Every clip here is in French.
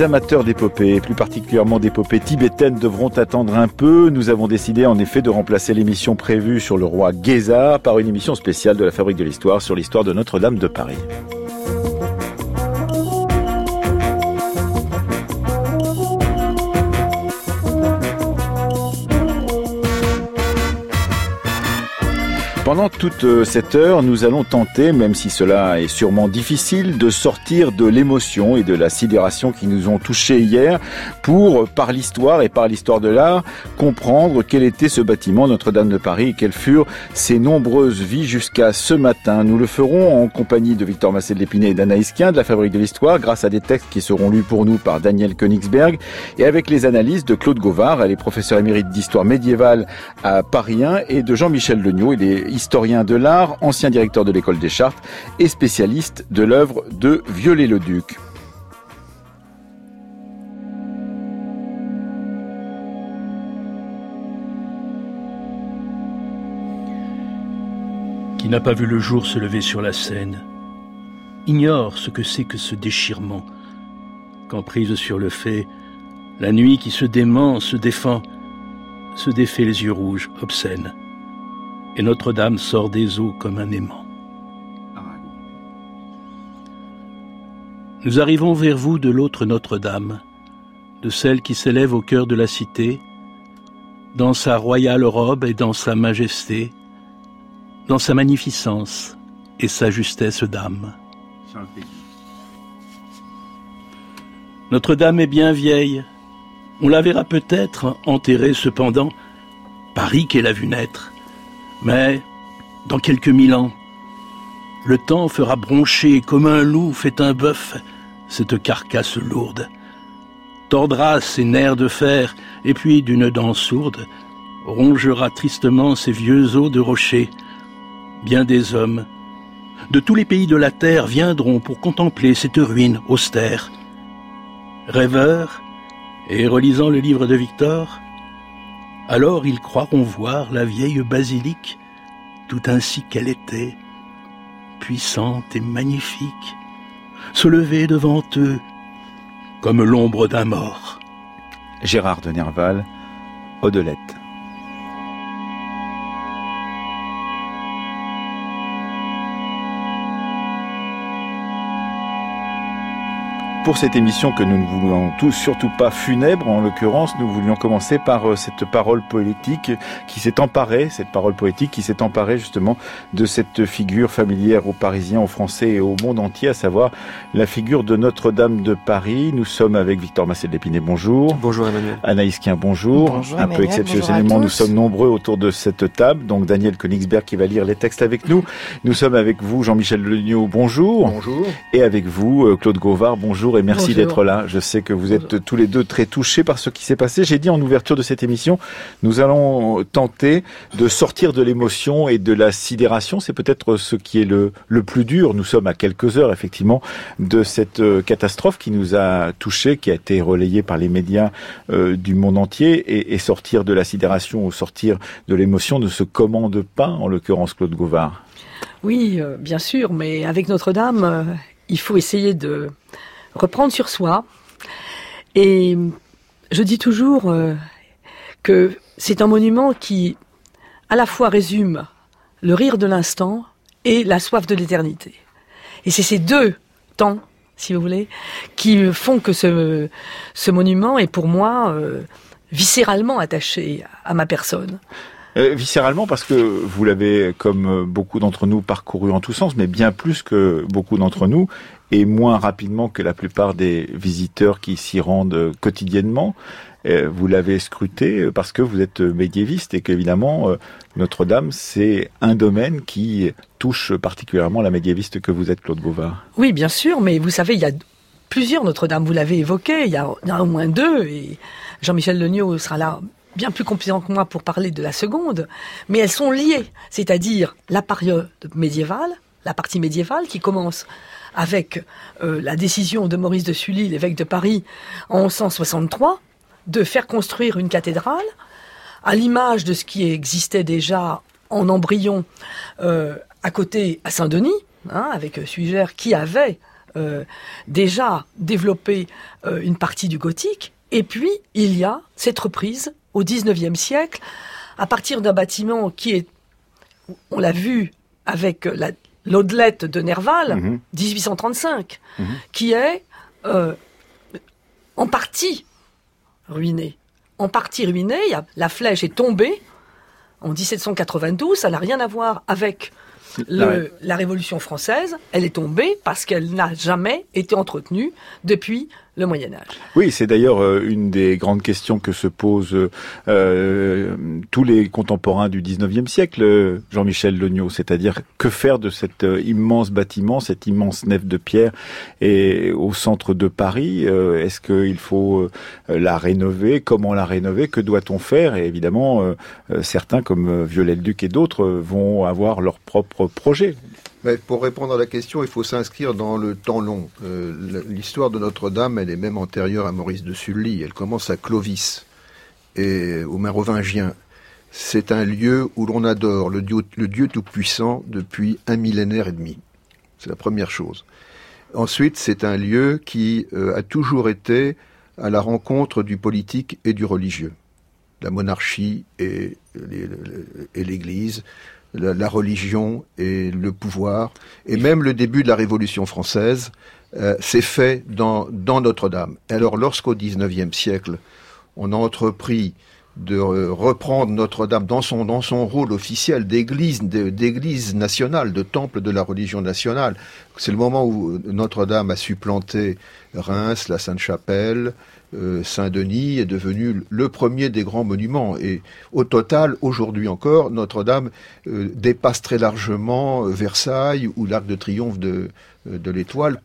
Les amateurs d'épopées, plus particulièrement d'épopées tibétaines, devront attendre un peu. Nous avons décidé en effet de remplacer l'émission prévue sur le roi Géza par une émission spéciale de la Fabrique de l'Histoire sur l'histoire de Notre-Dame de Paris. Toute euh, cette heure, nous allons tenter, même si cela est sûrement difficile, de sortir de l'émotion et de la sidération qui nous ont touchés hier pour, par l'histoire et par l'histoire de l'art, comprendre quel était ce bâtiment Notre-Dame de Paris et quelles furent ses nombreuses vies jusqu'à ce matin. Nous le ferons en compagnie de Victor Massé de l'Épinay et d'Anaïs Quint de la Fabrique de l'Histoire grâce à des textes qui seront lus pour nous par Daniel Königsberg et avec les analyses de Claude Gauvard, elle est professeure émérite d'histoire médiévale à Paris 1 et de Jean-Michel Legnaud, il est historien de l'art, ancien directeur de l'école des Chartes et spécialiste de l'œuvre de Viollet-le-Duc. Qui n'a pas vu le jour se lever sur la scène ignore ce que c'est que ce déchirement. Quand prise sur le fait, la nuit qui se dément, se défend, se défait les yeux rouges, obscènes et Notre-Dame sort des eaux comme un aimant. Nous arrivons vers vous de l'autre Notre-Dame, de celle qui s'élève au cœur de la cité, dans sa royale robe et dans sa majesté, dans sa magnificence et sa justesse d'âme. Notre-Dame est bien vieille. On la verra peut-être enterrée cependant. Paris qu'elle a vu naître. Mais, dans quelques mille ans, le temps fera broncher comme un loup fait un bœuf cette carcasse lourde, tordra ses nerfs de fer, et puis d'une dent sourde, rongera tristement ses vieux os de rocher. Bien des hommes, de tous les pays de la terre, viendront pour contempler cette ruine austère. Rêveurs, et relisant le livre de Victor, alors ils croiront voir la vieille basilique tout ainsi qu'elle était, puissante et magnifique, se lever devant eux comme l'ombre d'un mort. Gérard de Nerval, Odelette. Pour cette émission que nous ne voulions tous surtout pas funèbre, en l'occurrence, nous voulions commencer par euh, cette parole poétique qui s'est emparée, cette parole poétique qui s'est emparée justement de cette figure familière aux Parisiens, aux Français et au monde entier, à savoir la figure de Notre-Dame de Paris. Nous sommes avec Victor Massé de l'Épinay, bonjour. Bonjour Emmanuel. Anaïs Quint, bonjour. Bonjour, Un peu exceptionnellement, nous sommes nombreux autour de cette table. Donc Daniel Königsberg qui va lire les textes avec nous. Nous sommes avec vous, Jean-Michel Legnaud, bonjour. Bonjour. Et avec vous, euh, Claude Gauvard, bonjour et merci d'être là. Je sais que vous êtes tous les deux très touchés par ce qui s'est passé. J'ai dit en ouverture de cette émission, nous allons tenter de sortir de l'émotion et de la sidération. C'est peut-être ce qui est le, le plus dur. Nous sommes à quelques heures, effectivement, de cette euh, catastrophe qui nous a touchés, qui a été relayée par les médias euh, du monde entier. Et, et sortir de la sidération ou sortir de l'émotion ne se commande pas, en l'occurrence Claude Gauvard. Oui, euh, bien sûr, mais avec Notre-Dame, euh, il faut essayer de reprendre sur soi. Et je dis toujours euh, que c'est un monument qui, à la fois, résume le rire de l'instant et la soif de l'éternité. Et c'est ces deux temps, si vous voulez, qui font que ce, monument est pour moi euh, viscéralement attaché à ma personne. Euh, viscéralement parce que vous l'avez, comme euh, beaucoup d'entre nous, parcouru en tous sens, mais bien plus que beaucoup d'entre nous, et moins rapidement que la plupart des visiteurs qui s'y rendent euh, quotidiennement. Vous l'avez scruté parce que vous êtes médiéviste et qu'évidemment, Notre-Dame, c'est un domaine qui touche particulièrement la médiéviste que vous êtes, Claude Gauvard. Oui, bien sûr, mais vous savez, il y a plusieurs Notre-Dame, vous l'avez évoqué, il y, a, a au moins deux, et Jean-Michel Legnaud sera là bien plus compétent que moi pour parler de la seconde, mais elles sont liées, c'est-à-dire la période médiévale, la partie médiévale qui commence avec euh, la décision de Maurice de Sully, l'évêque de Paris, en 1163, de faire construire une cathédrale, à l'image de ce qui existait déjà en embryon euh, à côté à Saint-Denis, hein, avec Suger qui avait euh, déjà développé euh, une partie du gothique. Et puis, il y a cette reprise au 19e siècle, à partir d'un bâtiment qui est, on l'a vu avec la, l'Audelette de Nerval, 1835, Mhm. qui est euh, en partie ruiné. En partie ruiné, la flèche est tombée en 1792, ça n'a rien à voir avec le- Ouais. la Révolution française, elle est tombée parce qu'elle n'a jamais été entretenue depuis Oui, c'est d'ailleurs euh, une des grandes questions que se posent euh, tous les contemporains du 19e siècle, euh, Jean-Michel Legnaud, c'est-à-dire que faire de cet immense bâtiment, cette immense nef de pierre et au centre de Paris Est-ce qu'il faut la rénover? Comment la rénover? Que doit-on faire? Et évidemment, certains comme Viollet-le-Duc et d'autres vont avoir leur propre projet. Pour répondre à la question, il faut s'inscrire dans le temps long. Euh, L'histoire de Notre-Dame, elle est même antérieure à Maurice de Sully. Elle commence à Clovis et aux Mérovingiens. C'est un lieu où l'on adore le Dieu, Tout-Puissant depuis un millénaire et demi. C'est la première chose. Ensuite, c'est un lieu qui euh, a toujours été à la rencontre du politique et du religieux. La monarchie et et l'Église, la, religion et le pouvoir, et même le début de la Révolution française, euh, s'est fait dans, Notre-Dame. Alors lorsqu'au XIXe siècle, on a entrepris de reprendre Notre-Dame dans son, dans son rôle officiel d'église, d'église nationale, de temple de la religion nationale. C'est le moment où Notre-Dame a supplanté Reims, la Sainte-Chapelle, Saint-Denis est devenu le premier des grands monuments. Et au total, aujourd'hui encore, Notre-Dame euh, dépasse très largement euh, Versailles ou l'Arc de Triomphe de, euh, de l'Étoile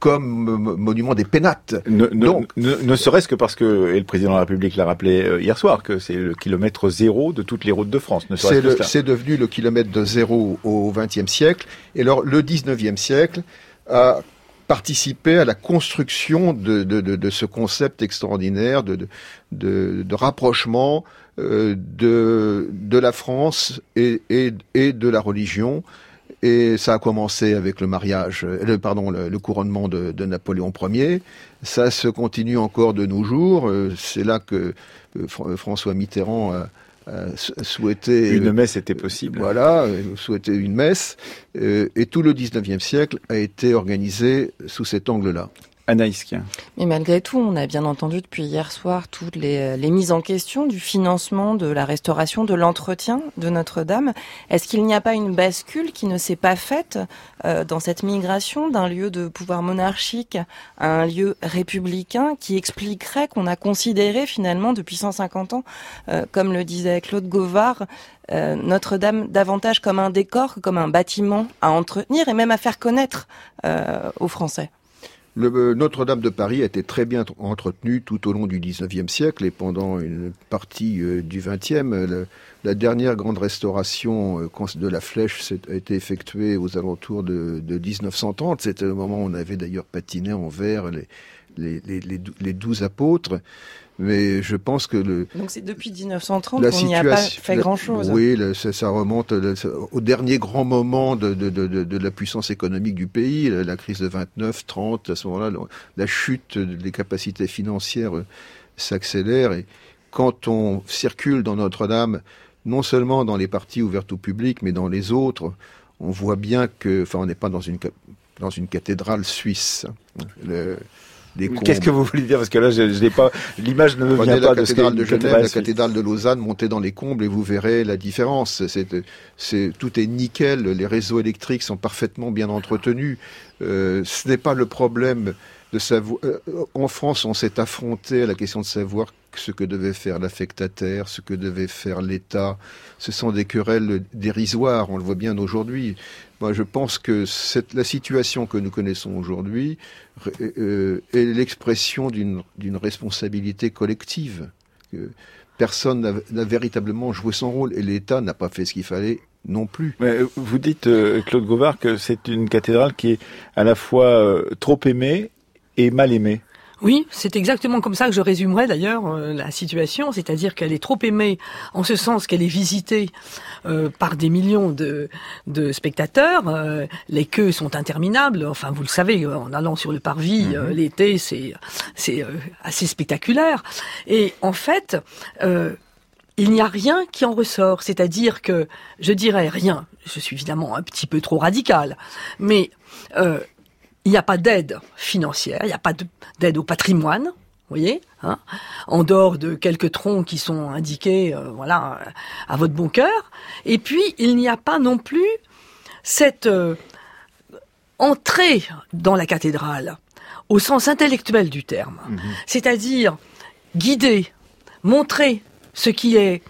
comme euh, monument des pénates. Ne, Donc- ne, ne serait-ce que parce que, et le président de la République l'a rappelé euh, hier soir, que c'est le kilomètre zéro de toutes les routes de France. C'est devenu le kilomètre de zéro au XXe siècle. Et alors, le XIXe siècle a participé à la construction de, de, de, de ce concept extraordinaire de, de, rapprochement euh, de, de la France et, et, et de la religion. Et ça a commencé avec le mariage, euh, le, pardon, le, couronnement de, de Napoléon Ier. Ça se continue encore de nos jours. Euh, C'est là que euh, Fr- François Mitterrand a sou- souhaité Une messe était possible. voilà, euh, souhaité une messe, euh, et tout le 19e siècle a été organisé sous cet angle-là. Anaïs. Mais malgré tout, on a bien entendu depuis hier soir toutes les, mises en question du financement, de la restauration, de l'entretien de Notre-Dame. Est-ce qu'il n'y a pas une bascule qui ne s'est pas faite euh, dans cette migration d'un lieu de pouvoir monarchique à un lieu républicain qui expliquerait qu'on a considéré finalement depuis 150 ans, euh, comme le disait Claude Gauvard, euh, Notre-Dame davantage comme un décor que comme un bâtiment à entretenir et même à faire connaître aux Français? Euh, Notre-Dame de Paris a été très bien entretenu tout au long du 19e siècle et pendant une partie euh, du 20e. euh, la dernière grande restauration de la flèche a été effectuée aux alentours de, de 1930. C'était le moment où on avait d'ailleurs patiné en verre les douze apôtres. Mais je pense que le, Donc c'est depuis 1930 la qu'on n'y a pas fait grand-chose. Oui, le- ça, ça remonte le- ça- au dernier grand moment de, de, de, de, de la puissance économique du pays, la, la crise de 29, 30. À ce moment-là, la chute des capacités financières euh, s'accélère. Et quand on circule dans Notre-Dame, non seulement dans les parties ouvertes au public, mais dans les autres, on voit bien que, enfin, on n'est pas dans une ca- dans une cathédrale suisse. Le- Qu'est-ce que vous voulez dire Parce que là, je, je n'ai pas, l'image ne me Prenez vient la pas de cathédrale de Genève, cathédrale la cathédrale de Lausanne, montez dans les combles et vous verrez la différence. C'est, c'est, tout est nickel, les réseaux électriques sont parfaitement bien entretenus. Euh, ce n'est pas le problème de savoir. euh, en France, on s'est affronté à la question de savoir ce que devait faire l'affectataire, ce que devait faire l'État. Ce sont des querelles dérisoires, on le voit bien aujourd'hui. Moi, je pense que cette, la situation que nous connaissons aujourd'hui euh, est l'expression d'une, responsabilité collective. Personne n'a, n'a véritablement joué son rôle et l'État n'a pas fait ce qu'il fallait non plus. Mais euh, vous dites, euh, Claude Gauvard, que c'est une cathédrale qui est à la fois euh, trop aimée et mal aimée. Oui, c'est exactement comme ça que je résumerais d'ailleurs euh, la situation, c'est-à-dire qu'elle est trop aimée en ce sens qu'elle est visitée euh, par des millions de, de spectateurs. Euh, les queues sont interminables. Enfin, vous le savez, en allant sur le parvis mhm. l'été, c'est c'est assez spectaculaire. Et en fait, il n'y a rien qui en ressort. C'est-à-dire que je dirais rien. Je suis évidemment un petit peu trop radical, mais il n'y a pas d'aide financière, il n'y a pas d'aide au patrimoine, vous voyez, hein, en dehors de quelques troncs qui sont indiqués, euh, voilà, à votre bon cœur. Et puis, il n'y a pas non plus cette euh, entrée dans la cathédrale, au sens intellectuel du terme. Mhm. C'est-à-dire guider, montrer ce qui est,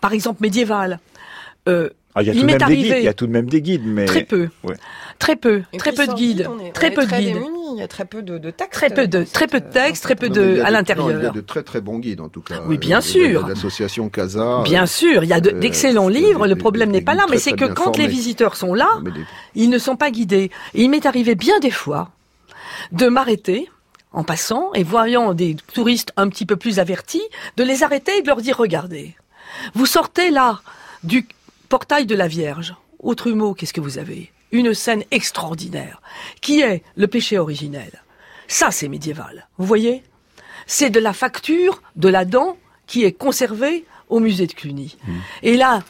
par exemple, médiéval, euh, ah, il, y a tout même des guides, il y a tout de même des guides, mais très peu, très peu, très peu de guides, très peu de guides. il y a très peu de, de textes. Très peu de, très peu de textes, très peu de à l'intérieur. Il y a de très très bons guides en tout cas. Oui, bien sûr. L'association Casa. Bien sûr, il y a euh, d'excellents livres. Le problème n'est pas là, mais c'est que quand les visiteurs sont là, ils ne sont pas guidés. Et il m'est arrivé bien des fois de m'arrêter en passant et voyant des touristes un petit peu plus avertis, de les arrêter et de leur dire regardez, vous sortez là du portail de la Vierge. Autre mot, qu'est-ce que vous avez? Une scène extraordinaire, qui est le péché originel? Ça, c'est médiéval. Vous voyez? C'est de la facture de la dent qui est conservée au musée de Cluny. Mmh. Et là,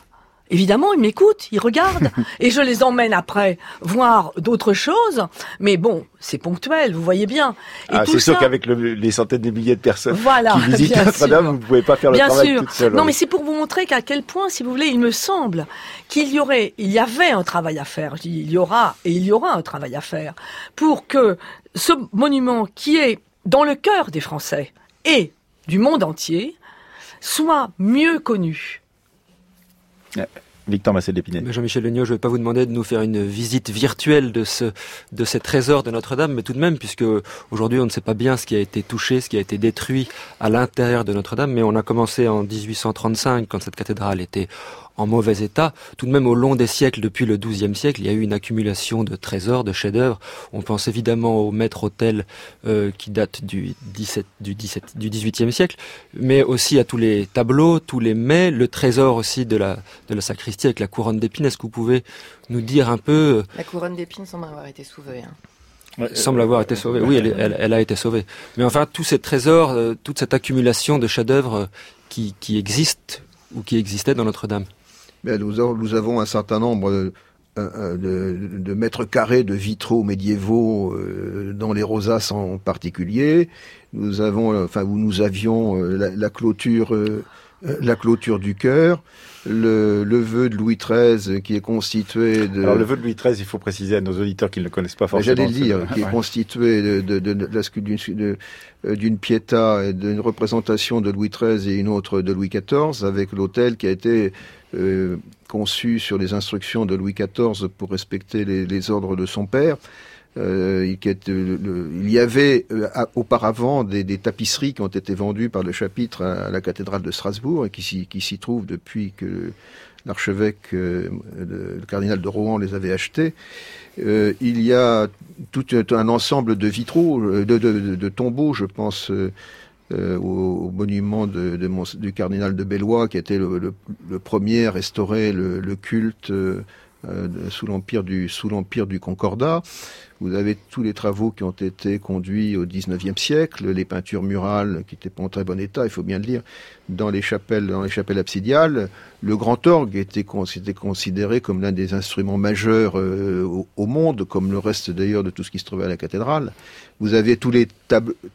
Évidemment, ils m'écoutent, ils regardent, et je les emmène après voir d'autres choses. Mais bon, c'est ponctuel, vous voyez bien. ah, c'est sûr qu'avec les centaines de milliers de personnes qui visitent Notre-Dame, vous ne pouvez pas faire le travail toute seule. Non, mais c'est pour vous montrer qu'à quel point, si vous voulez, il me semble qu'il y aurait, il y avait un travail à faire. Je dis, il y aura et il y aura un travail à faire pour que ce monument qui est dans le cœur des Français et du monde entier soit mieux connu Victor Massé d'Épinay. Jean-Michel Legnaud, je ne vais pas vous demander de nous faire une visite virtuelle de ce de ces trésors de Notre-Dame, mais tout de même, puisque aujourd'hui on ne sait pas bien ce qui a été touché, ce qui a été détruit à l'intérieur de Notre-Dame, mais on a commencé en 1835 quand cette cathédrale était en mauvais état. Tout de même, au long des siècles, depuis le XIIe siècle, il y a eu une accumulation de trésors, de chefs-d'œuvre. On pense évidemment au maître-autel euh, qui date du, 17, du, 17, du XVIIIe siècle, mais aussi à tous les tableaux, tous les mets, le trésor aussi de la, de la sacristie avec la couronne d'épines. Est-ce que vous pouvez nous dire un peu... Euh, la couronne d'épines semble avoir été sauvée. Hein. semble avoir été sauvée. Oui, elle, elle, a été sauvée. Mais enfin, tous ces trésors, euh, toute cette accumulation de chefs-d'œuvre qui, qui existent ou qui existaient dans Notre-Dame nous, avons, un certain nombre euh, euh, de, mètres carrés de vitraux médiévaux euh, dans les rosaces en particulier. Nous avons, enfin, où nous avions la, clôture, la clôture du cœur, le, le, vœu de Louis XIII qui est constitué de. Alors le vœu de Louis XIII, il faut préciser à nos auditeurs qu'ils ne le connaissent pas forcément. J'allais le dire, qui est constitué de, de, de, de d'une pietà et d'une représentation de Louis XIII et une autre de Louis XIV, avec l'autel qui a été euh, conçu sur les instructions de Louis XIV pour respecter les, ordres de son père. Euh, il, y avait euh, auparavant des, tapisseries qui ont été vendues par le chapitre à, la cathédrale de Strasbourg et qui s'y trouvent depuis que l'archevêque, le cardinal de Rouen les avait achetées. il y a tout un ensemble de vitraux, de tombeaux, je pense, euh, au, monument de, du cardinal de Bellois, qui était le, le, premier à restaurer le, culte euh, euh, sous l'empire du sous l'empire du Concordat. Vous avez tous les travaux qui ont été conduits au XIXe siècle, les peintures murales qui étaient pas en très bon état, il faut bien le dire, dans les chapelles, dans les chapelles absidiales. Le grand orgue était, considéré comme l'un des instruments majeurs au, au, monde, comme le reste d'ailleurs de tout ce qui se trouvait à la cathédrale. Vous avez tous les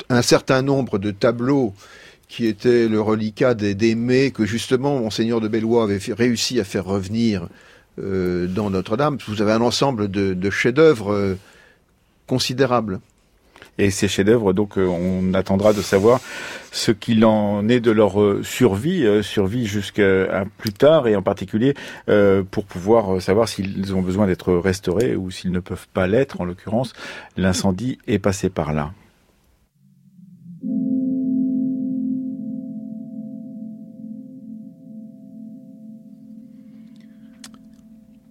un certain nombre de tableaux qui étaient le reliquat des, des mets que justement Monseigneur de Bellois avait réussi à faire revenir euh, dans Notre-Dame. Vous avez un ensemble de, chefs-d'œuvre euh, considérables. Et ces chefs-d'œuvre, donc, euh, on attendra de savoir ce qu'il en est de leur survie, survie jusqu'à plus tard, et en particulier pour pouvoir savoir s'ils ont besoin d'être restaurés ou s'ils ne peuvent pas l'être. En l'occurrence, l'incendie est passé par là.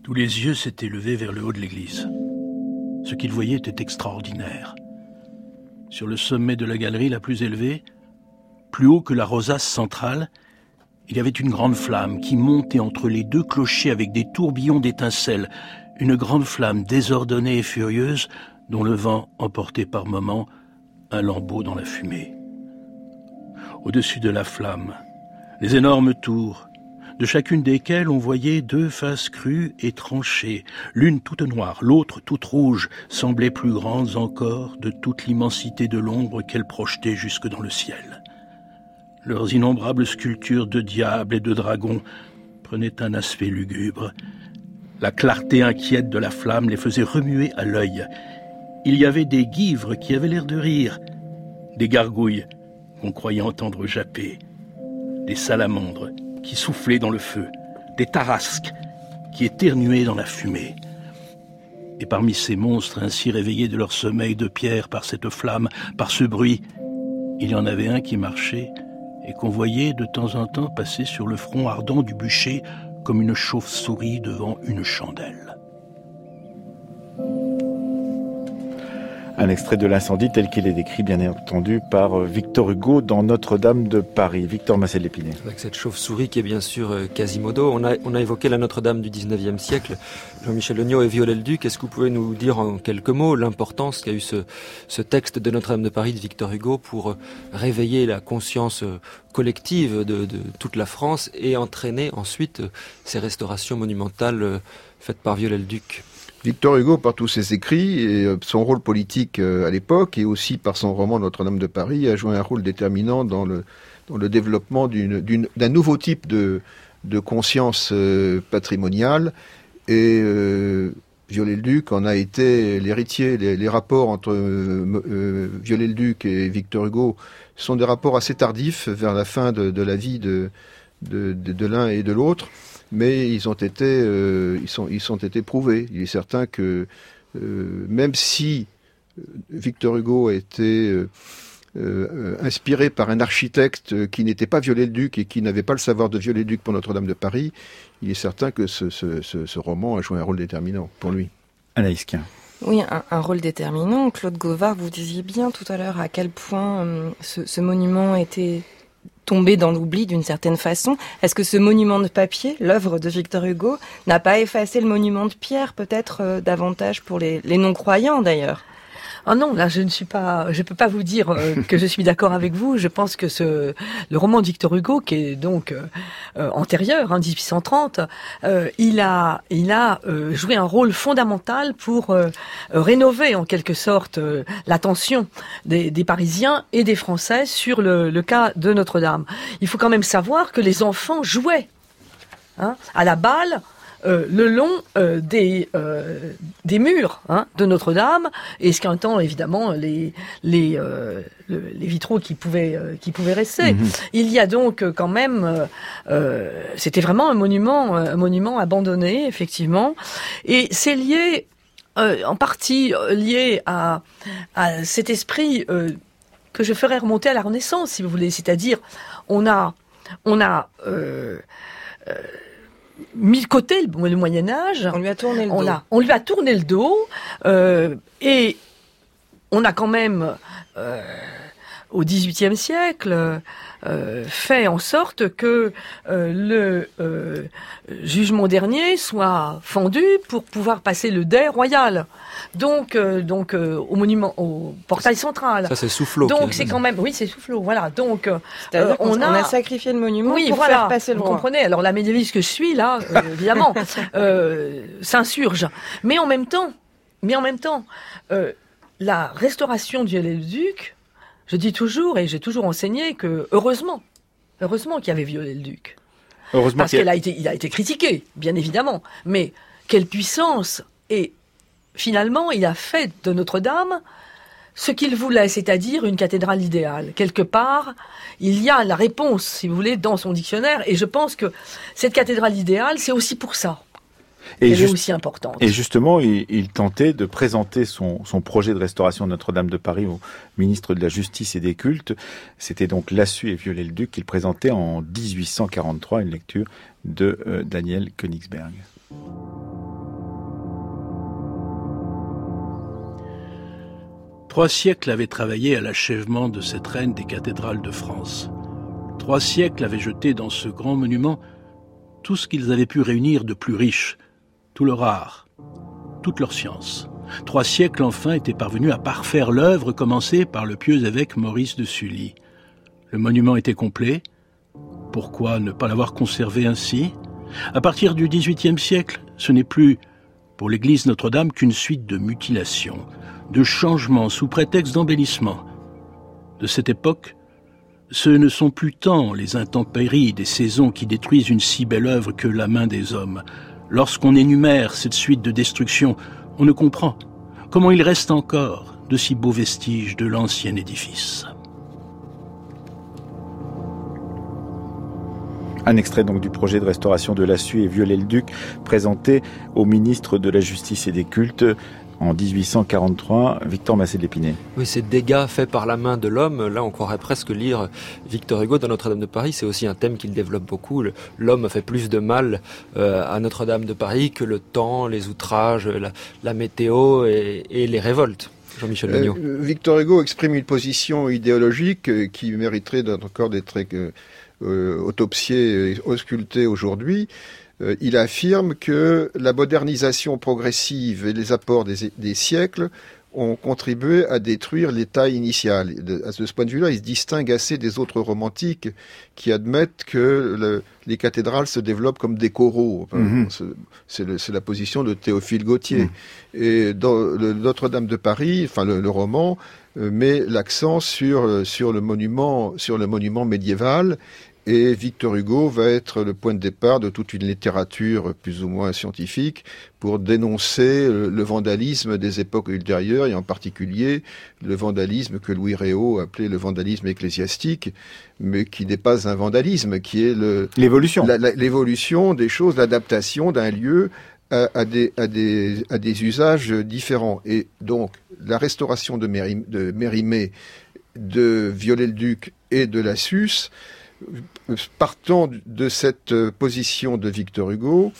Tous les yeux s'étaient levés vers le haut de l'église. Ce qu'ils voyaient était extraordinaire. sur le sommet de la galerie la plus élevée, plus haut que la rosace centrale, il y avait une grande flamme qui montait entre les deux clochers avec des tourbillons d'étincelles, une grande flamme désordonnée et furieuse dont le vent emportait par moments un lambeau dans la fumée. Au-dessus de la flamme, les énormes tours, de chacune desquelles on voyait deux faces crues et tranchées, l'une toute noire, l'autre toute rouge, semblaient plus grandes encore de toute l'immensité de l'ombre qu'elles projetaient jusque dans le ciel. Leurs innombrables sculptures de diables et de dragons prenaient un aspect lugubre. La clarté inquiète de la flamme les faisait remuer à l'œil. Il y avait des guivres qui avaient l'air de rire, des gargouilles qu'on croyait entendre japper, des salamandres qui soufflaient dans le feu, des tarasques qui éternuaient dans la fumée. Et parmi ces monstres ainsi réveillés de leur sommeil de pierre par cette flamme, par ce bruit, il y en avait un qui marchait et qu'on voyait de temps en temps passer sur le front ardent du bûcher comme une chauve-souris devant une chandelle. Un extrait de l'incendie tel qu'il est décrit, bien entendu, par euh, Victor Hugo dans Notre-Dame de Paris. Victor Massel Lépiné. Avec cette chauve-souris qui est bien sûr euh, Quasimodo. On a, évoqué la Notre-Dame du 19e siècle. Jean-Michel Legnaud et Viollet-le-Duc. Est-ce que vous pouvez nous dire en quelques mots l'importance qu'a eu ce, texte de Notre-Dame de Paris de Victor Hugo pour euh, réveiller la conscience collective de, de toute la France et entraîner ensuite ces restaurations monumentales faites par Viollet-le-Duc Victor Hugo, par tous ses écrits et euh, son rôle politique euh, à l'époque, et aussi par son roman Notre-Dame de Paris, a joué un rôle déterminant dans le, développement d'un nouveau type de, conscience euh, patrimoniale. Et Viollet-le-Duc en a été l'héritier. Les, rapports entre Viollet-le-Duc et Victor Hugo sont des rapports assez tardifs vers la fin de, la vie de l'un et de l'autre mais ils ont été, euh, ils sont, ils sont été prouvés. Il est certain que euh, même si euh, Victor Hugo a été inspiré par un architecte qui n'était pas Viollet-le-Duc et qui n'avait pas le savoir de Viollet-le-Duc pour Notre-Dame de Paris, il est certain que ce, ce, ce, roman a joué un rôle déterminant pour lui. Anaïs Kien. Oui, un, un, rôle déterminant. Claude Gauvard, vous disiez bien tout à l'heure à quel point ce, ce monument était tombé dans l'oubli d'une certaine façon. Est-ce que ce monument de papier, l'œuvre de Victor Hugo, n'a pas effacé le monument de pierre, peut-être euh, davantage pour les non-croyants d'ailleurs? Ah non, là je ne suis pas, je peux pas vous dire euh, que je suis d'accord avec vous. Je pense que ce le roman de Victor Hugo, qui est donc euh, euh antérieur, hein, 1830, euh, il a il a joué un rôle fondamental pour rénover en quelque sorte l'attention des, des, Parisiens et des Français sur le, le cas de Notre-Dame. Il faut quand même savoir que les enfants jouaient hein, à la balle euh, le long euh, des, euh, des murs hein, de Notre-Dame, et ce qu'un temps évidemment les, les, les vitraux qui pouvaient, qui pouvaient rester. Mhm. Il y a donc quand même, c'était vraiment un monument, un monument abandonné effectivement, et c'est lié en partie lié à, à cet esprit que je ferais remonter à la Renaissance, si vous voulez, c'est-à-dire on a on a mis de côté le, Moyen Âge. On lui a tourné le on dos. on lui a tourné le dos euh, et on a quand même euh, au XVIIIe siècle fait en sorte que euh, le euh, jugement dernier soit fendu pour pouvoir passer le dé royal. Donc, donc au monument, au portail central. Ça c'est Soufflot. Donc c'est quand même, oui c'est Soufflot. Voilà. Donc on, a, sacrifié le monument oui, pour voilà, faire passer le Vous comprenez Alors la médiéviste que je suis là, évidemment, s'insurge. Mais en même temps, mais en même temps, la restauration du duc je dis toujours, et j'ai toujours enseigné, que heureusement, heureusement qu'il y avait violé le duc. Heureusement Parce qu'il a... été, il a été critiqué, bien évidemment. Mais quelle puissance Et finalement, il a fait de Notre-Dame ce qu'il voulait, c'est-à-dire une cathédrale idéale. Quelque part, il y a la réponse, si vous voulez, dans son dictionnaire. Et je pense que cette cathédrale idéale, c'est aussi pour ça. Et Elle est aussi importante. Et justement, il, tentait de présenter son, projet de restauration de Notre-Dame de Paris au ministre de la Justice et des Cultes. C'était donc Lassu et Viollet-le-Duc qu'il présentait en 1843, une lecture de euh, Daniel Königsberg. Trois siècles avaient travaillé à l'achèvement de cette reine des cathédrales de France. Trois siècles avaient jeté dans ce grand monument tout ce qu'ils avaient pu réunir de plus riche, tout leur art, toute leur science. Trois siècles enfin étaient parvenus à parfaire l'œuvre commencée par le pieux évêque Maurice de Sully. Le monument était complet. Pourquoi ne pas l'avoir conservé ainsi? À partir du XVIIIe siècle, ce n'est plus pour l'église Notre-Dame qu'une suite de mutilations, de changements sous prétexte d'embellissement. De cette époque, ce ne sont plus tant les intempéries des saisons qui détruisent une si belle œuvre que la main des hommes. Lorsqu'on énumère cette suite de destructions, on ne comprend comment il reste encore de si beaux vestiges de l'ancien édifice. Un extrait donc du projet de restauration de Lassus et Viollet-le-Duc présenté au ministre de la Justice et des Cultes en 1843, Victor Massé de l'Épinay. Oui, ces dégâts faits par la main de l'homme, là on croirait presque lire Victor Hugo dans Notre-Dame de Paris, c'est aussi un thème qu'il développe beaucoup. L'homme fait plus de mal euh, à Notre-Dame de Paris que le temps, les outrages, la, météo et, les révoltes. Jean-Michel euh, Victor Hugo exprime une position idéologique euh, qui mériterait encore d'être euh, autopsiée et auscultée aujourd'hui. Euh, il affirme que la modernisation progressive et les apports des, siècles ont contribué à détruire l'état initial. De, à ce point de vue-là, il se distingue assez des autres romantiques qui admettent que les cathédrales se développent comme des coraux. Mhm. C'est la position de Théophile Gautier. Mhm. Et dans Notre-Dame de Paris, enfin le, roman, euh, met l'accent sur, sur, le monument, sur le monument médiéval et Victor Hugo va être le point de départ de toute une littérature plus ou moins scientifique pour dénoncer le, vandalisme des époques ultérieures et en particulier le vandalisme que Louis Réau appelait le vandalisme ecclésiastique, mais qui n'est pas un vandalisme, qui est l'évolution, l'évolution des choses, l'adaptation d'un lieu à, des, à, des, à des usages différents. Et donc, la restauration de, de Mérimée, de Viollet-le-Duc et de la Susse partant de cette position de Victor Hugo,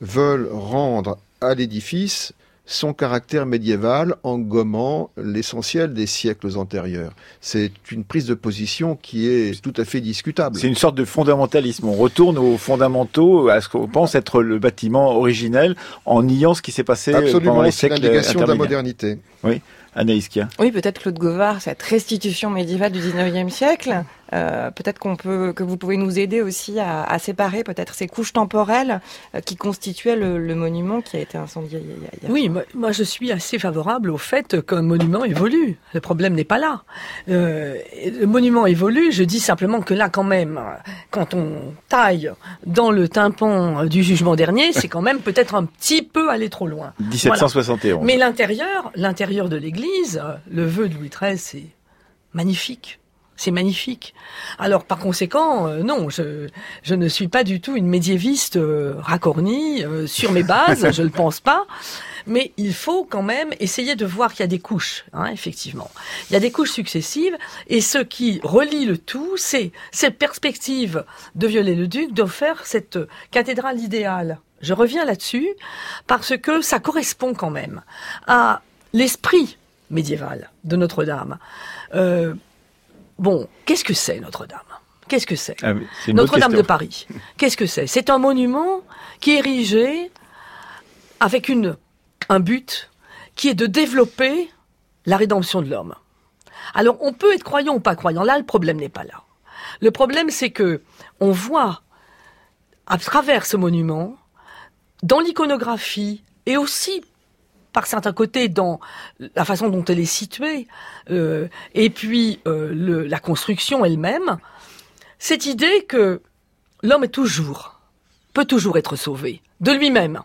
veulent rendre à l'édifice son caractère médiéval en gommant l'essentiel des siècles antérieurs. C'est une prise de position qui est tout à fait discutable. C'est une sorte de fondamentalisme. On retourne aux fondamentaux, à ce qu'on pense être le bâtiment originel, en niant ce qui s'est passé pendant les siècles C'est l'indication de la modernité. Oui. Anaïs Oui, peut-être Claude Govard, cette restitution médiévale du 19e siècle, euh, peut-être qu'on peut, que vous pouvez nous aider aussi à, séparer peut-être ces couches temporelles euh, qui constituaient le, monument qui a été incendié. Oui, moi, je suis assez favorable au fait qu'un monument évolue. Le problème n'est pas là. Euh, le monument évolue. Je dis simplement que là, quand même, quand on taille dans le tympan du jugement dernier, c'est quand même peut-être un petit peu aller trop loin. 1771. Mais l'intérieur, l'intérieur de l'Église, le vœu de Louis XIII, c'est magnifique. C'est magnifique. Alors par conséquent, euh, non, je, je ne suis pas du tout une médiéviste euh, racornie euh, sur mes bases, je ne le pense pas. Mais il faut quand même essayer de voir qu'il y a des couches, hein, effectivement. Il y a des couches successives, et ce qui relie le tout, c'est cette perspective de Viollet-le-Duc de faire cette cathédrale idéale. Je reviens là-dessus parce que ça correspond quand même à l'esprit médiéval de Notre-Dame. Euh, Bon, qu'est-ce que c'est Notre-Dame? Qu'est-ce que c'est? Ah Notre-Dame de Paris. Qu'est-ce que c'est? C'est un monument qui est érigé avec une, un but qui est de développer la rédemption de l'homme. Alors, on peut être croyant ou pas croyant. Là, le problème n'est pas là. Le problème, c'est que on voit à travers ce monument, dans l'iconographie et aussi par certains côtés dans la façon dont elle est située, euh, et puis euh, la construction elle-même, cette idée que l'homme est toujours, peut toujours être sauvé de lui-même.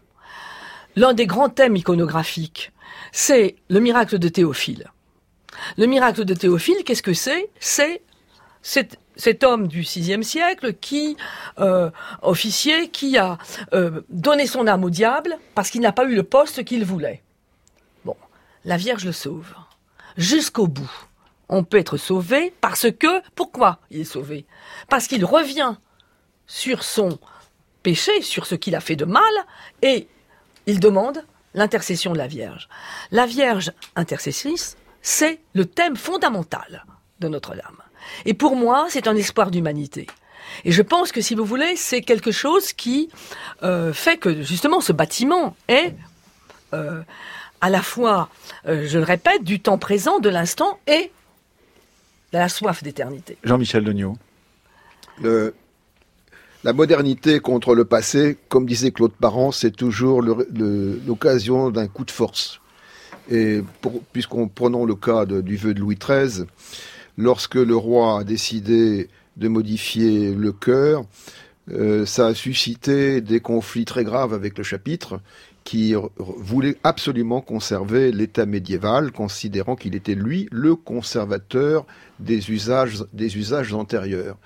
L'un des grands thèmes iconographiques, c'est le miracle de Théophile. Le miracle de Théophile, qu'est-ce que c'est? C'est cet, homme du VIe siècle qui, euh, officier, qui a donné son âme au diable parce qu'il n'a pas eu le poste qu'il voulait la Vierge le sauve. Jusqu'au bout. On peut être sauvé parce que, pourquoi il est sauvé? Parce qu'il revient sur son péché, sur ce qu'il a fait de mal, et il demande l'intercession de la Vierge. La Vierge intercessrice c'est le thème fondamental de Notre-Dame. Et pour moi, c'est un espoir d'humanité. Et je pense que si vous voulez, c'est quelque chose qui euh, fait que justement ce bâtiment est euh, à la fois, euh, je le répète, du temps présent, de l'instant et de la soif d'éternité. Jean-Michel Degnaud. la modernité contre le passé, comme disait Claude Parent, c'est toujours l'occasion d'un coup de force. Et puisqu'on prenons le cas du vœu de Louis XIII, lorsque le roi a décidé de modifier le cœur, euh, ça a suscité des conflits très graves avec le chapitre qui voulait absolument conserver l'état médiéval, considérant qu'il était lui le conservateur des usages, antérieurs.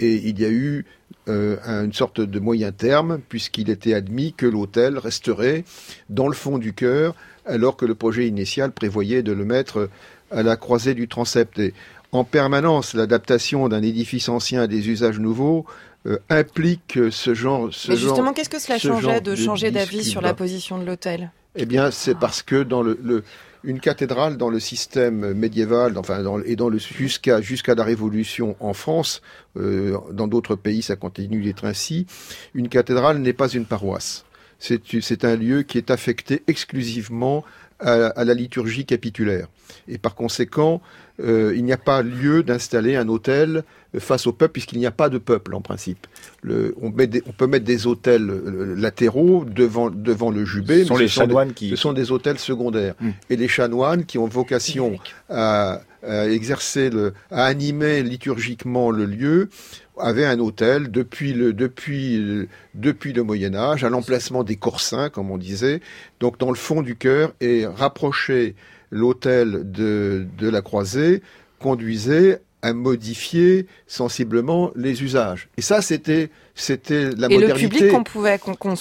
Et il y a eu euh, une sorte de moyen terme, puisqu'il était admis que l'autel resterait dans le fond du cœur, alors que le projet initial prévoyait de le mettre à la croisée du transept. Et en permanence, l'adaptation d'un édifice ancien à des usages nouveaux euh, implique ce genre. Ce Mais justement, qu'est-ce que cela changeait de, changer d'avis sur la position de l'autel Eh bien, c'est parce que dans le, une cathédrale dans le système médiéval, enfin, dans, et dans le jusqu'à jusqu'à la Révolution en France, euh, dans d'autres pays, ça continue d'être ainsi. Une cathédrale n'est pas une paroisse. C'est un lieu qui est affecté exclusivement à, la liturgie capitulaire. Et par conséquent, euh, il n'y a pas lieu d'installer un hôtel face au peuple, puisqu'il n'y a pas de peuple en principe. Le, on, on, peut mettre des hôtels euh, latéraux devant, devant le jubé. Ce sont les chanoines qui... Ce sont des hôtels secondaires. Hmm. Et les chanoines qui ont vocation à, à exercer, le, à animer liturgiquement le lieu, avait un hôtel depuis le, depuis, depuis le Moyen Âge, à l'emplacement des Corsins, comme on disait, donc dans le fond du cœur, et rapprocher l'hôtel de, de la croisée conduisait à modifier sensiblement les usages. Et ça, c'était c'était la et modernité. Et le public qu'on pouvait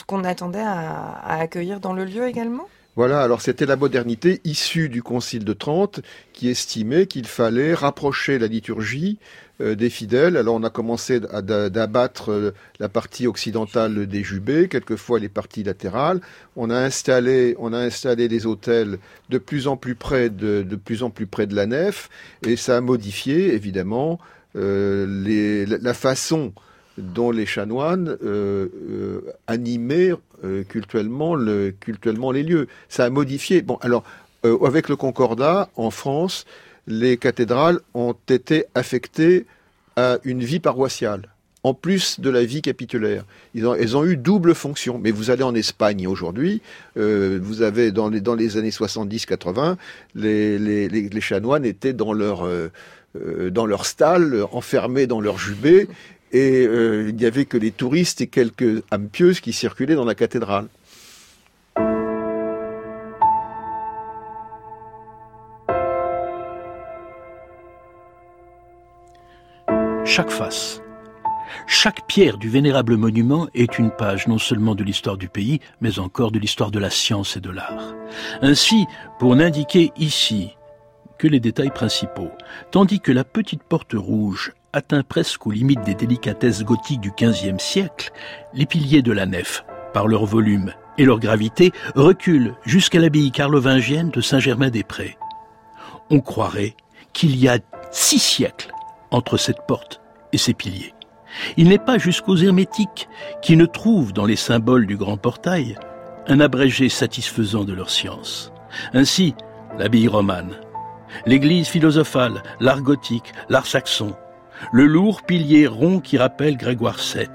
qu'on attendait à, à accueillir dans le lieu également? Voilà, alors c'était la modernité issue du Concile de Trente qui estimait qu'il fallait rapprocher la liturgie euh, des fidèles. Alors on a commencé d'abattre euh, la partie occidentale des jubés, quelquefois les parties latérales. On a installé, on a installé des autels de plus en plus près de, de plus en plus près de la nef, et ça a modifié évidemment euh, les, la façon dont les chanoines euh, euh, animaient euh, les lieux. Ça a modifié. Bon, alors, avec le Concordat, en France, les cathédrales ont été affectées à une vie paroissiale en plus de la vie capitulaire. Ils ont, elles ont eu double fonction. Mais vous allez en Espagne aujourd'hui, vous avez dans les, années 70-80, les, chanoines étaient dans leur, dans leur stalle, enfermés dans leur jubé, et euh, il n'y avait que les touristes et quelques âmes pieuses qui circulaient dans la cathédrale. Chaque face, chaque pierre du vénérable monument est une page non seulement de l'histoire du pays, mais encore de l'histoire de la science et de l'art. Ainsi, pour n'indiquer ici que les détails principaux, tandis que la petite porte rouge atteint presque aux limites des délicatesses gothiques du XVe siècle, les piliers de la nef, par leur volume et leur gravité, reculent jusqu'à l'abbaye carlovingienne de Saint-Germain-des-Prés. On croirait qu'il y a six siècles entre cette porte et ses piliers. Il n'est pas jusqu'aux hermétiques qui ne trouvent dans les symboles du grand portail un abrégé satisfaisant de leur science. Ainsi, l'abbaye romane, l'église philosophale, l'art gothique, l'art saxon, le lourd pilier rond qui rappelle Grégoire VII,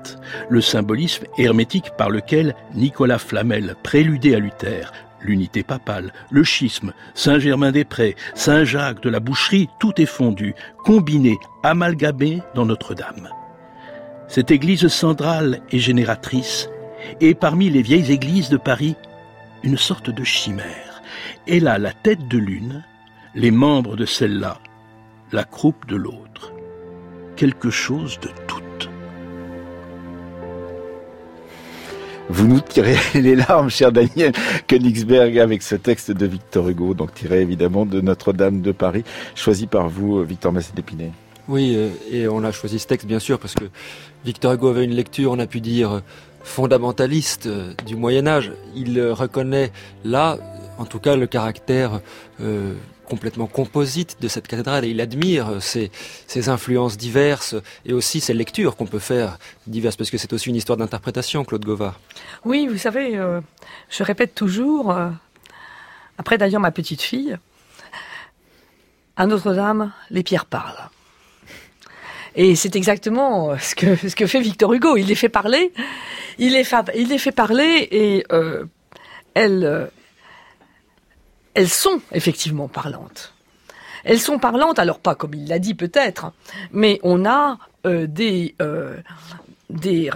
le symbolisme hermétique par lequel Nicolas Flamel préludait à Luther, l'unité papale, le schisme, Saint-Germain-des-Prés, Saint-Jacques de la Boucherie, tout est fondu, combiné, amalgamé dans Notre-Dame. Cette église centrale et génératrice est parmi les vieilles églises de Paris une sorte de chimère. Elle a la tête de l'une, les membres de celle-là, la croupe de l'autre quelque chose de toute. Vous nous tirez les larmes, cher Daniel Königsberg, avec ce texte de Victor Hugo, donc tiré évidemment de Notre-Dame de Paris, choisi par vous, Victor Massé d'Épinay. Oui, euh, et on a choisi ce texte bien sûr parce que Victor Hugo avait une lecture, on a pu dire, fondamentaliste euh, du Moyen Âge. Il reconnaît là, en tout cas, le caractère euh, complètement composite de cette cathédrale et il admire ces, ces influences diverses et aussi ces lectures qu'on peut faire diverses parce que c'est aussi une histoire d'interprétation, Claude Govard. Oui, vous savez, euh, je répète toujours, euh, après d'ailleurs ma petite fille, à Notre-Dame, les pierres parlent. Et c'est exactement ce que, ce que fait Victor Hugo. Il les fait parler, il les, il les fait parler et euh, elles, elles sont effectivement parlantes. Elles sont parlantes, alors pas comme il l'a dit peut-être, mais on a euh, des, euh, des,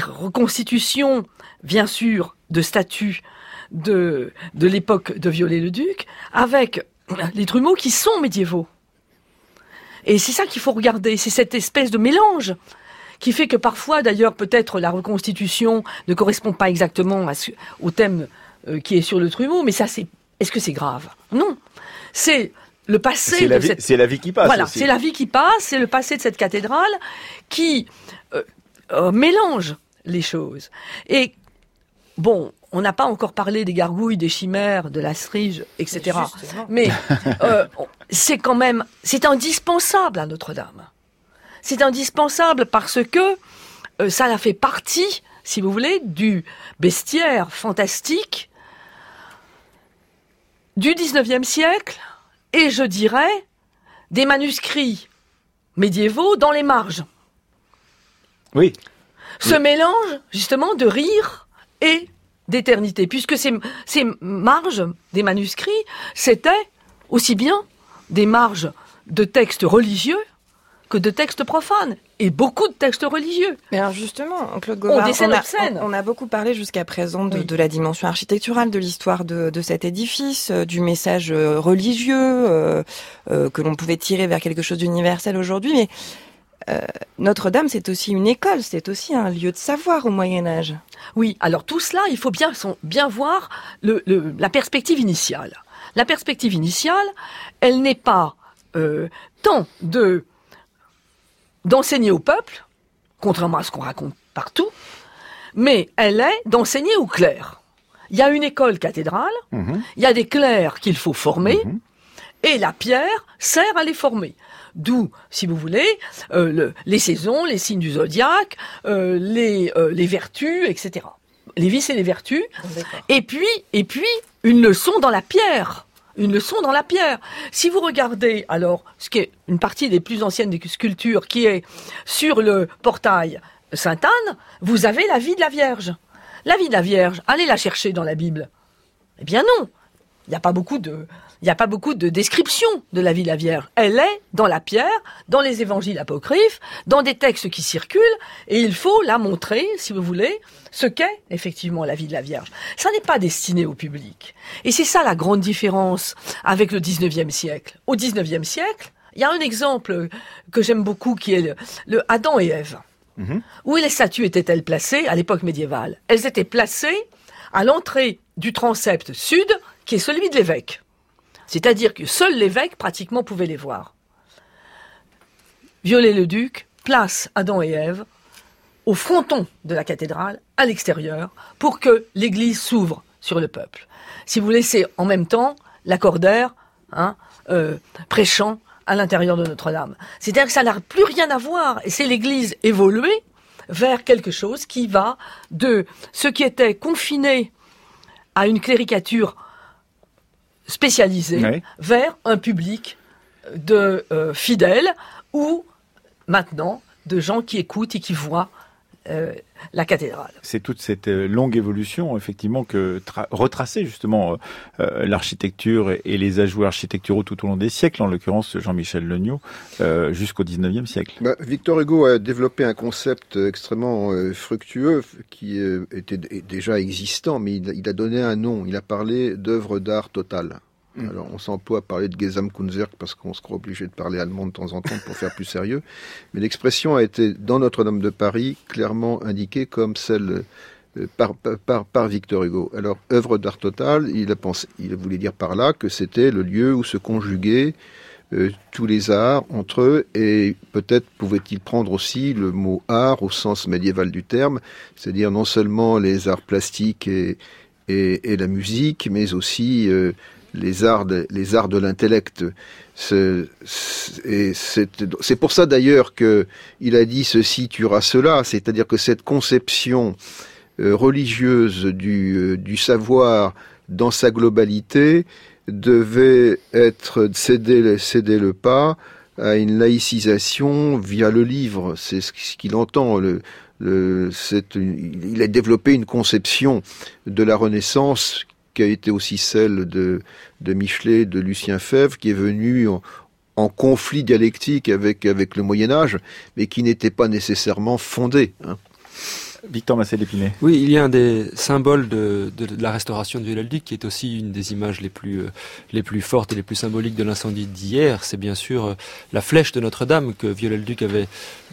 reconstitutions, bien sûr, de statues de, de l'époque de Viollet-le-Duc, avec les trumeaux qui sont médiévaux. Et c'est ça qu'il faut regarder, c'est cette espèce de mélange qui fait que parfois, d'ailleurs, peut-être la reconstitution ne correspond pas exactement au thème euh, qui est sur le trumeau, mais ça, c'est. Est-ce que c'est grave? Non. C'est le passé. C'est la, vie, c'est la vie qui passe. Voilà, c'est la vie qui passe, c'est le passé de cette cathédrale qui euh, euh, mélange les choses. Et bon, on n'a pas encore parlé des gargouilles, des chimères, de la strige, etc. Mais euh, c'est quand même, c'est indispensable à Notre-Dame. C'est indispensable parce que euh, ça a fait partie, si vous voulez, du bestiaire fantastique du 19e siècle et je dirais des manuscrits médiévaux dans les marges. Oui. Ce mélange, justement, de rire et d'éternité, puisque ces, ces marges des manuscrits, c'était aussi bien des marges de textes religieux que de textes profanes et beaucoup de textes religieux. Mais alors justement, Claude Gauvard, on, a, beaucoup parlé jusqu'à présent de, la dimension architecturale, de l'histoire de, cet édifice, euh, du message euh, religieux euh, que l'on pouvait tirer vers quelque chose d'universel aujourd'hui. Mais euh, Notre-Dame, c'est aussi une école, c'est aussi un lieu de savoir au Moyen Âge. Oui, alors tout cela, il faut bien, bien voir la perspective initiale. La perspective initiale, elle n'est pas tant de d'enseigner au peuple, contrairement à ce qu'on raconte partout, mais elle est d'enseigner aux clercs. Il y a une école cathédrale, mhm. il y a des clercs qu'il faut former, mhm. et la pierre sert à les former. D'où, si vous voulez, euh, les saisons, les signes du zodiaque, euh, les, euh, les vertus, etc. Les vices et les vertus. Et puis, et puis, une leçon dans la pierre. Une leçon dans la pierre. Si vous regardez, alors, ce qui est une partie des plus anciennes des sculptures, qui est sur le portail Sainte-Anne, vous avez la vie de la Vierge. La vie de la Vierge, allez la chercher dans la Bible. Eh bien non. Il n'y a pas beaucoup de, il a pas beaucoup de description de la vie de la Vierge. Elle est dans la pierre, dans les évangiles apocryphes, dans des textes qui circulent, et il faut la montrer, si vous voulez, ce qu'est effectivement la vie de la Vierge. Ça n'est pas destiné au public. Et c'est ça la grande différence avec le 19e siècle. Au 19e siècle, il y a un exemple que j'aime beaucoup qui est le, Adam et Ève. Mhm. Où les statues étaient-elles placées à l'époque médiévale? Elles étaient placées à l'entrée du transept sud, qui est celui de l'évêque. C'est-à-dire que seul l'évêque pratiquement pouvait les voir. Viollet-le-Duc place Adam et Ève au fronton de la cathédrale, à l'extérieur, pour que l'église s'ouvre sur le peuple. Si vous laissez en même temps l'accordaire hein, euh, prêchant à l'intérieur de Notre-Dame. C'est-à-dire que ça n'a plus rien à voir, et c'est l'église évoluée vers quelque chose qui va de ce qui était confiné à une cléricature spécialisé vers un public de euh, fidèles ou maintenant de gens qui écoutent et qui voient euh, la cathédrale. C'est toute cette euh, longue évolution, effectivement, que retracer justement l'architecture et les ajouts architecturaux tout au long des siècles, en l'occurrence Jean-Michel Legnaud, jusqu'au 19e siècle. Bah, Victor Hugo a développé un concept extrêmement fructueux qui était déjà existant, mais il, il, a donné un nom. Il a parlé d'œuvre d'art totale. Mm. Alors, on s'emploie à parler de Gesamtkunstwerk parce qu'on se croit obligé de parler allemand de temps en temps pour faire plus sérieux. Mais l'expression a été, dans Notre-Dame de Paris, clairement indiquée comme celle euh, par, par, par, Victor Hugo. Alors, œuvre d'art total, il, a pensé, il voulait dire par là que c'était le lieu où se conjuguaient euh, tous les arts entre eux et peut-être pouvait-il prendre aussi le mot art au sens médiéval du terme, c'est-à-dire non seulement les arts plastiques et, et, et la musique, mais aussi euh, les arts de, les arts de l'intellect. C'est pour ça d'ailleurs que il a dit ceci tuera cela, c'est-à-dire que cette conception euh, religieuse du, euh, du savoir dans sa globalité devait être céder, le pas à une laïcisation via le livre. C'est ce qu'il entend. Il a développé une conception de la Renaissance qui a été aussi celle de, Michelet, de Lucien Fèvre, qui est venu en, conflit dialectique avec, le Moyen Âge, mais qui n'était pas nécessairement fondé. Hein. Victor Massé d'Épinay. Oui, il y a un des symboles de, de, de la restauration du Viollet-le-Duc qui est aussi une des images les plus, euh, les plus fortes et les plus symboliques de l'incendie d'hier. C'est bien sûr euh, la flèche de Notre-Dame que Viollet-le-Duc avait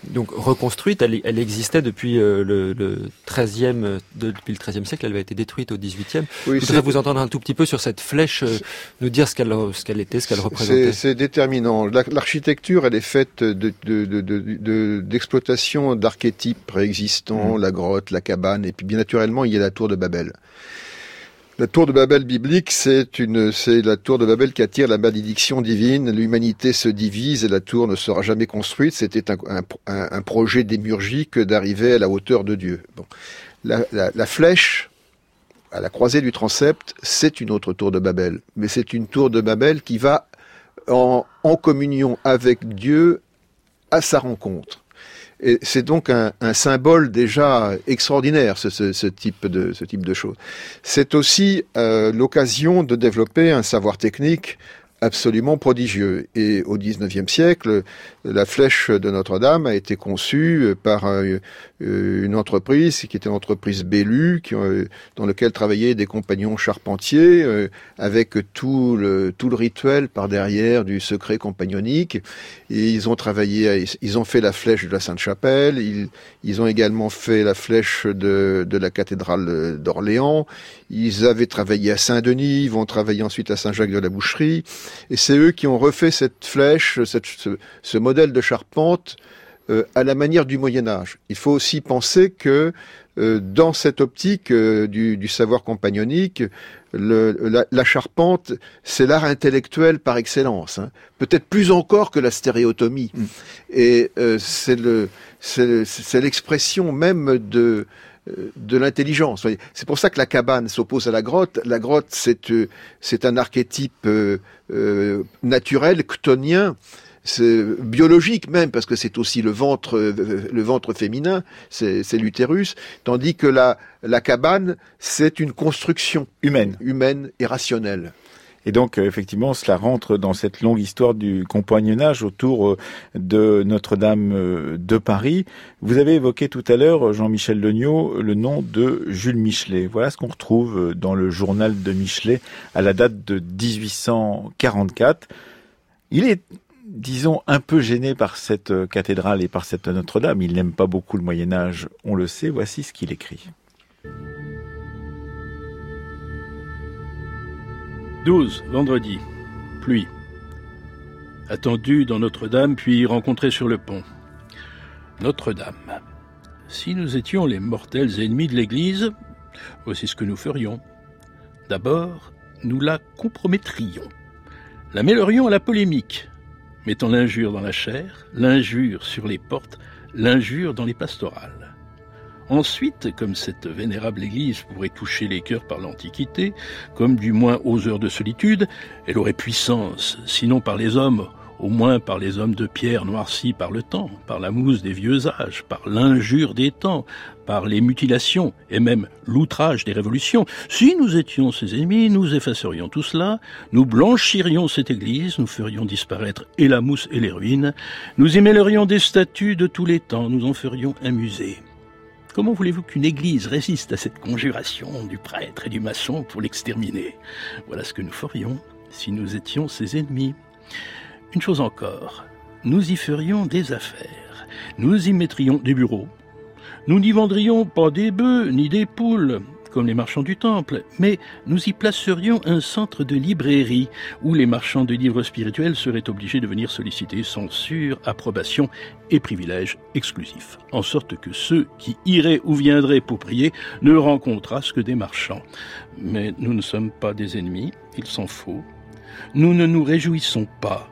donc reconstruite. Elle, elle existait depuis euh, le, le 13e, depuis le 13e siècle. Elle avait été détruite au 18e. Oui, Je voudrais vous entendre un tout petit peu sur cette flèche, nous dire ce qu'elle ce qu'elle était, ce qu'elle représentait. C'est déterminant. L'architecture, elle est faite d'exploitation de, d'archétypes préexistants, mmh. la la cabane, et puis bien naturellement, il y a la tour de Babel. La tour de Babel biblique, c'est la tour de Babel qui attire la malédiction divine. L'humanité se divise et la tour ne sera jamais construite. C'était un, projet démurgique d'arriver à la hauteur de Dieu. La, flèche, à la croisée du transept, c'est une autre tour de Babel. Mais c'est une tour de Babel qui va en communion avec Dieu à sa rencontre. C'est donc un, symbole déjà extraordinaire, ce, ce, ce, type de ce type de choses. C'est aussi euh, l'occasion de développer un savoir technique absolument prodigieux. Et au XIXe siècle, la flèche de Notre-Dame a été conçue par euh, une entreprise qui était l'entreprise Bellu, euh, dans lequel travaillaient des compagnons charpentiers, euh, avec tout le, tout le rituel par derrière du secret compagnonique. Et ils ont travaillé, ils ont fait la flèche de la Sainte-Chapelle, ils, ont également fait la flèche de, de la cathédrale d'Orléans, ils avaient travaillé à Saint-Denis, ils vont travailler ensuite à Saint-Jacques-de-la-Boucherie. Et c'est eux qui ont refait cette flèche, cette, ce, ce, modèle de charpente euh, à la manière du Moyen Âge. Il faut aussi penser que euh, dans cette optique euh, du, du, savoir compagnonique, le, la, la, charpente, c'est l'art intellectuel par excellence, hein. peut-être plus encore que la stéréotomie. Mm. Et c'est l'expression même de de l'intelligence. C'est pour ça que la cabane s'oppose à la grotte. La grotte, c'est euh, un archétype euh, euh, naturel, chtonien, biologique même, parce que c'est aussi le ventre, le ventre féminin, c'est l'utérus, tandis que la, la cabane, c'est une construction humaine, humaine et rationnelle. Et donc, euh, effectivement, cela rentre dans cette longue histoire du compagnonnage autour euh, de Notre-Dame euh, de Paris. Vous avez évoqué tout à l'heure, Jean-Michel Legnaud, le nom de Jules Michelet. Voilà ce qu'on retrouve dans le journal de Michelet à la date de 1844. Il est disons, un peu gêné par cette cathédrale et par cette Notre-Dame. Il n'aime pas beaucoup le Moyen Âge, on le sait. Voici ce qu'il écrit. 12. Vendredi. Pluie. Attendu dans Notre-Dame, puis rencontré sur le pont. Notre-Dame. Si nous étions les mortels ennemis de l'Église, voici ce que nous ferions. D'abord, nous la compromettrions, la mêlerions à la polémique, mettant l'injure dans la chair, l'injure sur les portes, l'injure dans les pastorales. Ensuite, comme cette vénérable Église pourrait toucher les cœurs par l'Antiquité, comme du moins aux heures de solitude, elle aurait puissance, sinon par les hommes, au moins par les hommes de pierre noircis par le temps, par la mousse des vieux âges, par l'injure des temps, par les mutilations et même l'outrage des révolutions. Si nous étions ses ennemis, nous effacerions tout cela, nous blanchirions cette église, nous ferions disparaître et la mousse et les ruines, nous y mêlerions des statues de tous les temps, nous en ferions un musée. Comment voulez-vous qu'une église résiste à cette conjuration du prêtre et du maçon pour l'exterminer? Voilà ce que nous ferions si nous étions ses ennemis. Une chose encore, nous y ferions des affaires, nous y mettrions des bureaux, nous n'y vendrions pas des bœufs ni des poules, comme les marchands du temple, mais nous y placerions un centre de librairie où les marchands de livres spirituels seraient obligés de venir solliciter censure, approbation et privilèges exclusifs, en sorte que ceux qui iraient ou viendraient pour prier ne rencontrassent que des marchands. Mais nous ne sommes pas des ennemis, il s'en faut. Nous ne nous réjouissons pas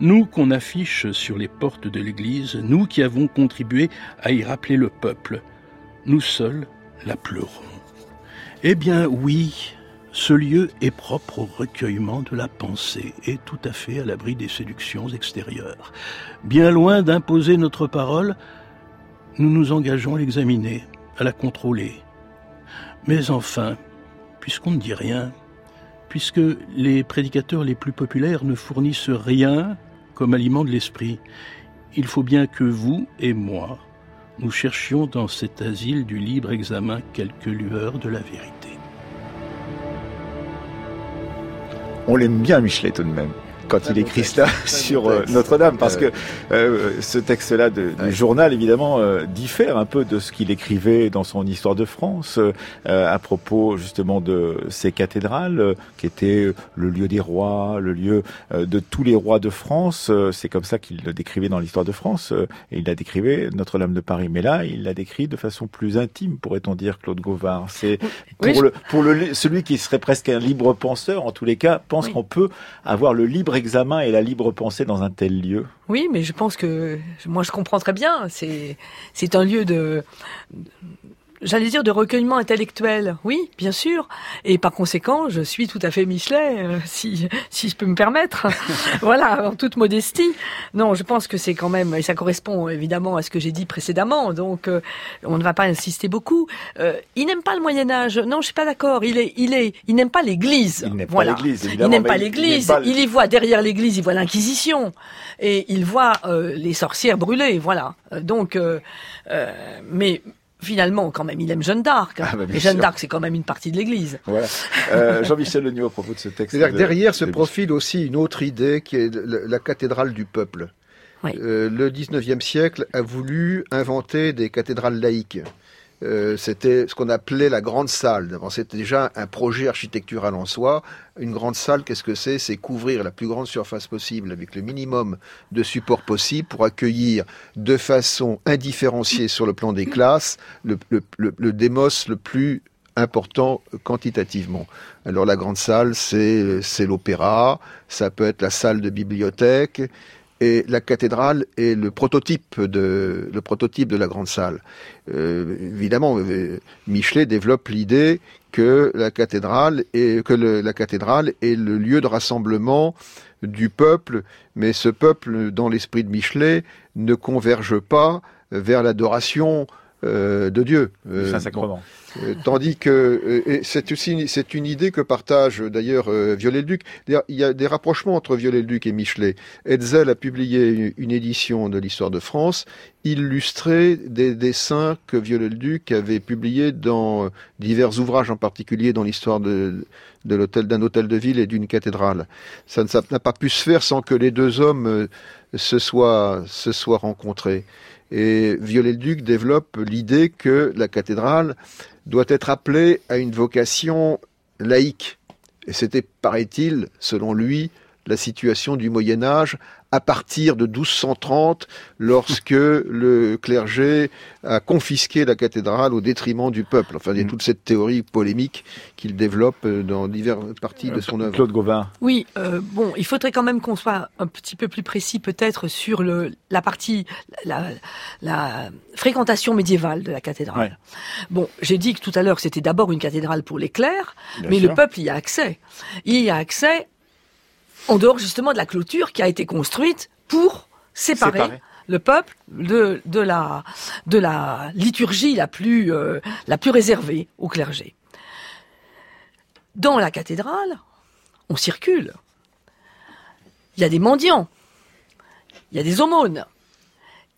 nous qu'on affiche sur les portes de l'Église, nous qui avons contribué à y rappeler le peuple, nous seuls la pleurons. Eh bien oui, ce lieu est propre au recueillement de la pensée et tout à fait à l'abri des séductions extérieures. Bien loin d'imposer notre parole, nous nous engageons à l'examiner, à la contrôler. Mais enfin, puisqu'on ne dit rien, puisque les prédicateurs les plus populaires ne fournissent rien comme aliment de l'esprit. Il faut bien que vous et moi, nous cherchions dans cet asile du libre examen quelques lueurs de la vérité. On l'aime bien, Michelet, tout de même quand il écrit cela sur euh, Notre-Dame, parce que euh, ce texte-là du journal, évidemment, euh, diffère un peu de ce qu'il écrivait dans son Histoire de France, à propos justement de ces cathédrales, qui étaient le lieu des rois, le lieu de tous les rois de France. C'est comme ça qu'il le décrivait dans l'Histoire de France, et il la décrivait Notre-Dame de Paris. Mais là, il l'a décrit de façon plus intime, pourrait-on dire, Claude Gauvard. C'est pour, le, pour le, celui qui serait presque un libre penseur, en tous les cas, pense qu'on peut avoir le libre examen et la libre pensée dans un tel lieu Oui, mais je pense que moi je comprends très bien. C'est c'est un lieu de j'allais dire de recueillement intellectuel, oui, bien sûr. Et par conséquent, je suis tout à fait Michelet, euh, si si je peux me permettre. voilà, en toute modestie. Non, je pense que c'est quand même, et ça correspond évidemment à ce que j'ai dit précédemment. Donc, euh, on ne va pas insister beaucoup. Euh, il n'aime pas le Moyen Âge. Non, je suis pas d'accord. Il est, il est, il n'aime pas l'Église. Il n'aime voilà. pas l'Église. Il n'aime pas l'Église. Il, y voit derrière l'Église, il voit l'Inquisition et il voit les sorcières brûlées. Voilà. Donc, mais finalement, quand même, il aime Jeanne d'Arc. Ah, bah, et Jeanne d'Arc, c'est quand même une partie de l'Église. Voilà. Euh, Jean-Michel Legnaud, à propos de ce texte. C'est-à-dire que derrière se profile aussi une autre idée qui est la, cathédrale du peuple. Euh, le 19e siècle a voulu inventer des cathédrales laïques. Euh, c'était ce qu'on appelait la grande salle. C'était déjà un projet architectural en soi. Une grande salle, qu'est-ce que c'est? C'est couvrir la plus grande surface possible avec le minimum de support possible pour accueillir de façon indifférenciée sur le plan des classes le, le démos le plus important quantitativement. Alors la grande salle, c'est l'opéra, ça peut être la salle de bibliothèque, et la cathédrale est le prototype de, la grande salle. Euh, évidemment, euh, Michelet développe l'idée que la cathédrale est, le lieu de rassemblement du peuple, mais ce peuple, dans l'esprit de Michelet, ne converge pas vers l'adoration de Dieu. Saint-Sacrement. Euh, tandis que euh, c'est aussi c'est une idée que partage d'ailleurs euh, Viollet-le-Duc. Il y a des rapprochements entre Viollet-le-Duc et Michelet. Hetzel a publié une édition de l'histoire de France illustrée des dessins que Viollet-le-Duc avait publiés dans divers ouvrages, en particulier dans l'histoire de, de l'hôtel d'un hôtel de ville et d'une cathédrale. Ça n'a pas pu se faire sans que les deux hommes se soient se soient rencontrés. Et Viollet-le-Duc développe l'idée que la cathédrale doit être appelée à une vocation laïque. Et c'était, paraît-il, selon lui, la situation du Moyen Âge à partir de 1230, lorsque le clergé a confisqué la cathédrale au détriment du peuple. Enfin, il y a mm. toute cette théorie polémique qu'il développe euh, dans diverses parties de son œuvre. Claude Gauvin. Oui, euh, bon, il faudrait quand même qu'on soit un petit peu plus précis peut-être sur le, la partie, la, la fréquentation médiévale de la cathédrale. Bon, j'ai dit que tout à l'heure c'était d'abord une cathédrale pour les clercs, mais le peuple y a accès. Il y a accès en dehors justement de la clôture qui a été construite pour séparer, le peuple de, de, la, de la liturgie la plus, euh, la plus réservée au clergé. Dans la cathédrale, on circule. Il y a des mendiants, il y a des aumônes,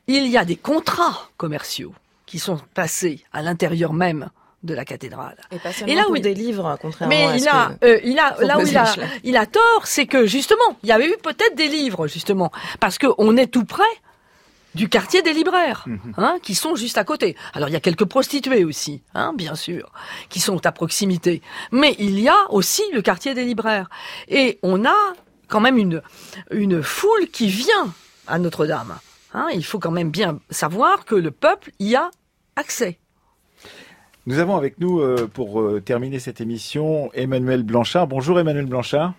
il y a des contrats commerciaux qui sont passés à l'intérieur même de la cathédrale. Et, là où il... des livres, contrairement mais à il a, euh, il a, là où il a, il a tort, c'est que justement, il y avait eu peut-être des livres justement, parce que on est tout près du quartier des libraires, mhm. hein, qui sont juste à côté. Alors il y a quelques prostituées aussi, hein, bien sûr, qui sont à proximité. Mais il y a aussi le quartier des libraires. Et on a quand même une, une foule qui vient à Notre-Dame. Hein. il faut quand même bien savoir que le peuple y a accès. Nous avons avec nous, euh, pour euh, terminer cette émission, Emmanuel Blanchard. Bonjour Emmanuel Blanchard.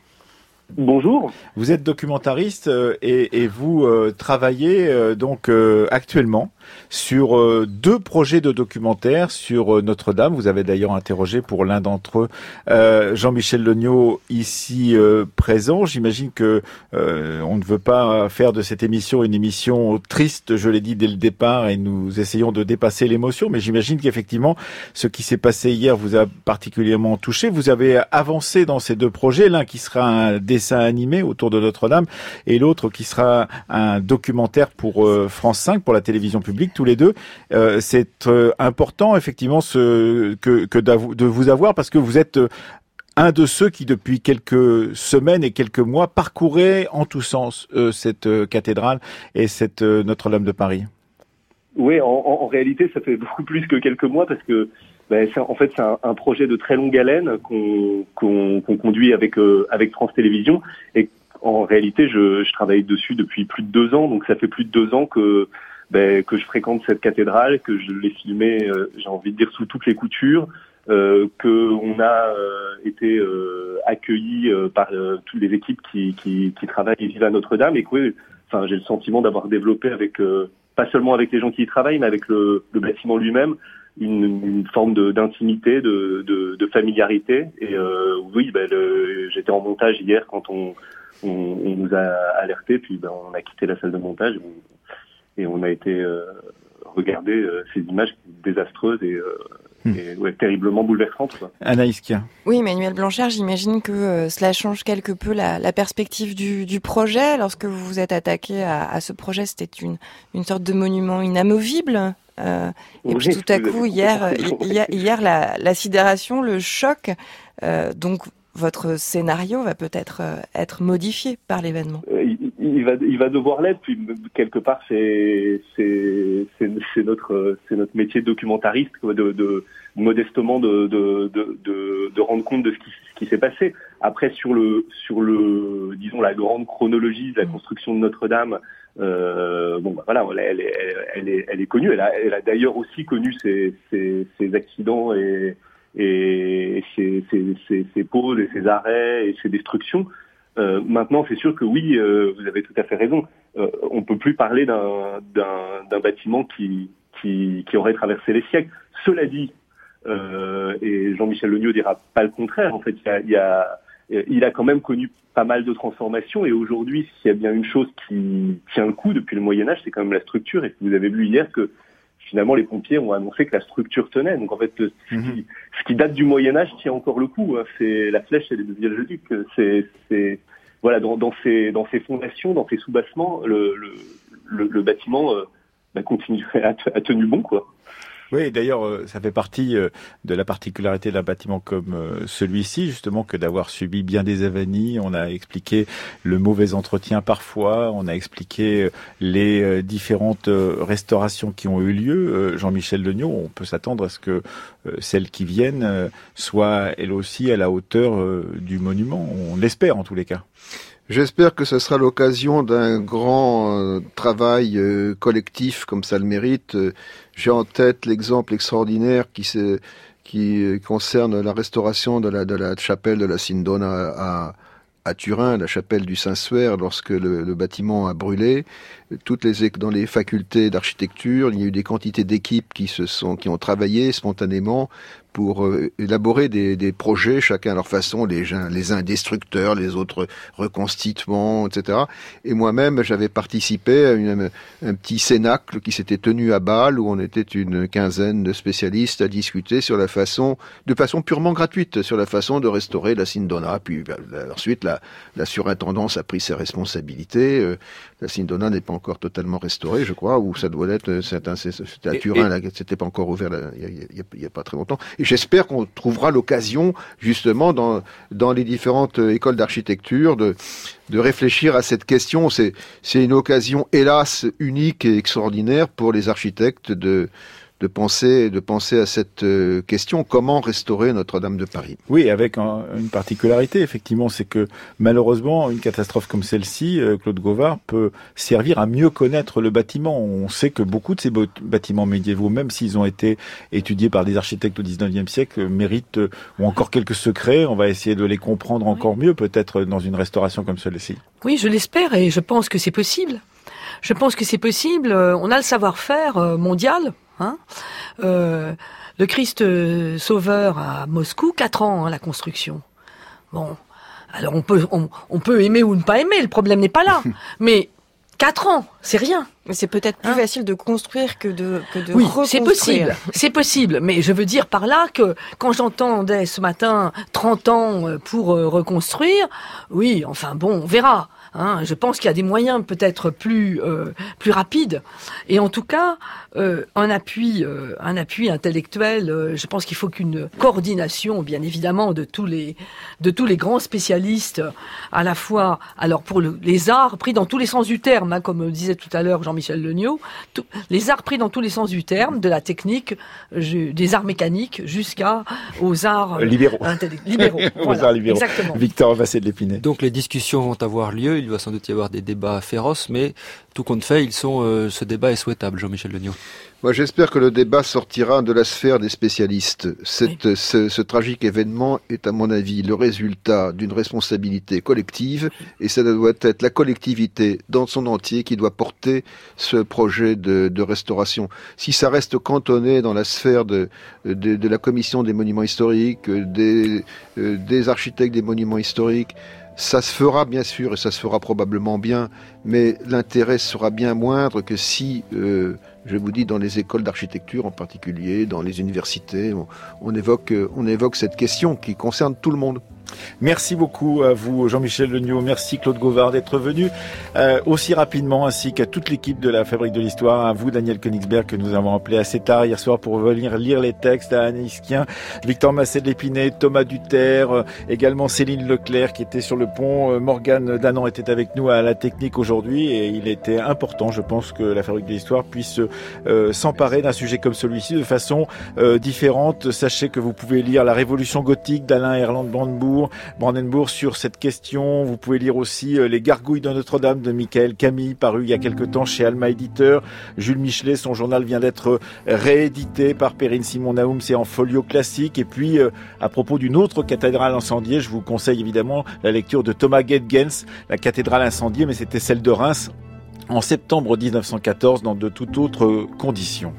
Bonjour. Vous êtes documentariste euh, et, vous travaillez donc actuellement sur deux projets de documentaires sur Notre-Dame. Vous avez d'ailleurs interrogé pour l'un d'entre eux Jean-Michel Legnaud ici présent. J'imagine que on ne veut pas faire de cette émission une émission triste, je l'ai dit dès le départ, et nous essayons de dépasser l'émotion. Mais j'imagine qu'effectivement, ce qui s'est passé hier vous a particulièrement touché. Vous avez avancé dans ces deux projets, l'un qui sera un dessin animé autour de Notre-Dame et l'autre qui sera un documentaire pour euh, France 5, pour la télévision publique, tous les deux. Euh, c'est euh, important effectivement que, de vous avoir parce que vous êtes un de ceux qui, depuis quelques semaines et quelques mois, parcouraient en tous sens cette cathédrale et cette Notre-Dame de Paris. Oui, en, réalité, ça fait beaucoup plus que quelques mois parce que ben, en fait, c'est un, projet de très longue haleine qu'on conduit avec euh, avec France Télévisions et en réalité, je, travaille dessus depuis plus de deux ans, donc ça fait plus de deux ans que ben, que je fréquente cette cathédrale, que je l'ai filmée, euh, j'ai envie de dire sous toutes les coutures, euh, que on a euh, été euh, accueillis par toutes les équipes qui, qui, qui travaillent ici à Notre-Dame et que enfin j'ai le sentiment d'avoir développé avec pas seulement avec les gens qui y travaillent, mais avec le, le bâtiment lui-même, une, une, forme d'intimité, de, de, de, familiarité. Et euh, oui, ben, j'étais en montage hier quand on, on, on nous a alerté, puis ben, on a quitté la salle de montage et on, a été euh, regarder euh, ces images désastreuses et, euh, hmm. et ouais, terriblement bouleversantes. Quoi. Anaïs Kia. Oui, Emmanuel Blanchard, j'imagine que euh, cela change quelque peu la, la perspective du, du, projet. Lorsque vous vous êtes attaqué à, à ce projet, c'était une, une sorte de monument inamovible. Euh, et puis tout à coup, hier, hier, hier la, la, sidération, le choc. Euh, donc, votre scénario va peut-être être modifié par l'événement. Il, va, il va devoir l'être. Puis quelque part, c'est c'est notre c'est notre métier de documentariste de, de modestement de, de, de, de, rendre compte de ce qui, ce qui s'est passé. Après, sur le sur le disons la grande chronologie de la construction de Notre-Dame, euh, bon, bah, voilà, elle, elle, elle, est, elle est connue. Elle a, elle a d'ailleurs aussi connu ces, ces, ces accidents et, et ces, ces, ces, pauses et ces arrêts et ces destructions. Euh, maintenant, c'est sûr que oui, euh, vous avez tout à fait raison. Euh, on peut plus parler d'un bâtiment qui, qui, qui, aurait traversé les siècles. Cela dit, et Jean-Michel Legnaud dira pas le contraire. En fait, il a, il a il a quand même connu pas mal de transformations et aujourd'hui, s'il y a bien une chose qui tient le coup depuis le Moyen Âge, c'est quand même la structure. Et vous avez vu hier que finalement les pompiers ont annoncé que la structure tenait. Donc en fait, ce, qui, mhm. ce qui, date du Moyen Âge tient encore le coup. Hein. C'est la flèche et les viaducs. C'est, c'est voilà dans, dans, ces dans ces fondations, dans ces soubassements, le, le, le, bâtiment euh, bah, continue tenu bon quoi. Oui, d'ailleurs, euh, ça fait partie euh, de la particularité d'un bâtiment comme euh, celui-ci, justement, que d'avoir subi bien des avanies. On a expliqué le mauvais entretien parfois, on a expliqué les différentes restaurations qui ont eu lieu. Jean-Michel Legnaud, on peut s'attendre à ce que celles qui viennent soient elles aussi à la hauteur du monument. On l'espère en tous les cas. J'espère que ce sera l'occasion d'un grand euh, travail euh, collectif comme ça le mérite. J'ai en tête l'exemple extraordinaire qui, euh, concerne la restauration de la, de la chapelle de la Sindona à, Turin, la chapelle du Saint-Suaire, lorsque le, le, bâtiment a brûlé, toutes les dans les facultés d'architecture, il y a eu des quantités d'équipes qui qui ont travaillé spontanément pour euh, élaborer des, des, projets, chacun à leur façon, les uns, les uns destructeurs, les autres reconstituants, etc. Et moi-même, j'avais participé à une, un petit cénacle qui s'était tenu à Bâle, où on était une quinzaine de spécialistes à discuter sur la façon, de façon purement gratuite, sur la façon de restaurer la Sindona. Puis bah, ensuite, la, la surintendance a pris ses responsabilités. Euh, la Sindona n'est pas encore totalement restaurée, je crois, ou ça doit l'être. C'était à Turin, c'était pas encore ouvert il y, a, pas très longtemps. J'espère qu'on trouvera l'occasion, justement, dans, dans les différentes écoles d'architecture, de, de réfléchir à cette question. C'est une occasion, hélas, unique et extraordinaire pour les architectes de, de penser, de penser à cette euh, question comment restaurer Notre-Dame de Paris? Oui, avec une particularité, effectivement, c'est que malheureusement, une catastrophe comme celle-ci, euh, Claude Gauvard, peut servir à mieux connaître le bâtiment. On sait que beaucoup de ces bâtiments médiévaux, même s'ils ont été étudiés par des architectes au 19e siècle, méritent euh, ou encore quelques secrets. On va essayer de les comprendre encore mieux, peut-être dans une restauration comme celle-ci. Oui, je l'espère et je pense que c'est possible. Je pense que c'est possible. On a le savoir-faire mondial Hein euh, le Christ euh, Sauveur à Moscou, quatre ans hein, la construction. Bon, alors on peut on, peut aimer ou ne pas aimer, le problème n'est pas là. Mais quatre ans, c'est rien. Mais c'est peut-être plus hein facile de construire que de que de oui, c'est possible, c'est possible. Mais je veux dire par là que quand j'entendais ce matin 30 ans euh, pour reconstruire, oui, enfin bon, on verra. Hein, je pense qu'il y a des moyens peut-être plus euh, plus rapides. Et en tout cas, euh, un appui euh, un appui intellectuel. je pense qu'il faut qu'une coordination, bien évidemment, de tous les de tous les grands spécialistes, à la fois alors pour les arts pris dans tous les sens du terme, hein, comme disait tout à l'heure Jean-Michel Legnaud, les arts pris dans tous les sens du terme, de la technique, des arts mécaniques jusqu'à aux arts libéraux. libéraux. aux arts libéraux. Exactement. Victor Vassé de l'Épinay. Donc les discussions vont avoir lieu il va sans doute y avoir des débats féroces, mais tout compte fait, ils sont, euh, ce débat est souhaitable, Jean-Michel Legnaud. Moi, j'espère que le débat sortira de la sphère des spécialistes. Cette, ce, tragique événement est, à mon avis, le résultat d'une responsabilité collective, et ça doit être la collectivité dans son entier qui doit porter ce projet de, restauration. Si ça reste cantonné dans la sphère de, de, la commission des monuments historiques, des, euh, des architectes des monuments historiques, ça se fera bien sûr et ça se fera probablement bien, mais l'intérêt sera bien moindre que si, euh, je vous dis, dans les écoles d'architecture en particulier, dans les universités, on, on évoque cette question qui concerne tout le monde. Merci beaucoup à vous, Jean-Michel Legnaud. Merci, Claude Gauvard, d'être venu euh, aussi rapidement, ainsi qu'à toute l'équipe de la Fabrique de l'Histoire. À vous, Daniel Königsberg, que nous avons appelé assez tard hier soir pour venir lire les textes, à Anne Iskien, Victor Massé de l'Épinay, Thomas Duterre, euh, également Céline Leclerc qui était sur le pont. Euh, Morgane Danan était avec nous à la technique aujourd'hui et il était important, je pense, que la Fabrique de l'Histoire puisse s'emparer d'un sujet comme celui-ci de façon différente. Sachez que vous pouvez lire La Révolution gothique d'Alain Erland Brandebourg Brandenbourg, sur cette question. Vous pouvez lire aussi euh, Les Gargouilles de Notre-Dame de Michael Camille, paru il y a quelque temps chez Alma Éditeur. Jules Michelet, son journal vient d'être euh, réédité par Perrine Simon Naoum, c'est en folio classique. Et puis, euh, à propos d'une autre cathédrale incendiée, je vous conseille évidemment la lecture de Thomas Gedgens, la cathédrale incendiée, mais c'était celle de Reims en septembre 1914 dans de toutes autres conditions.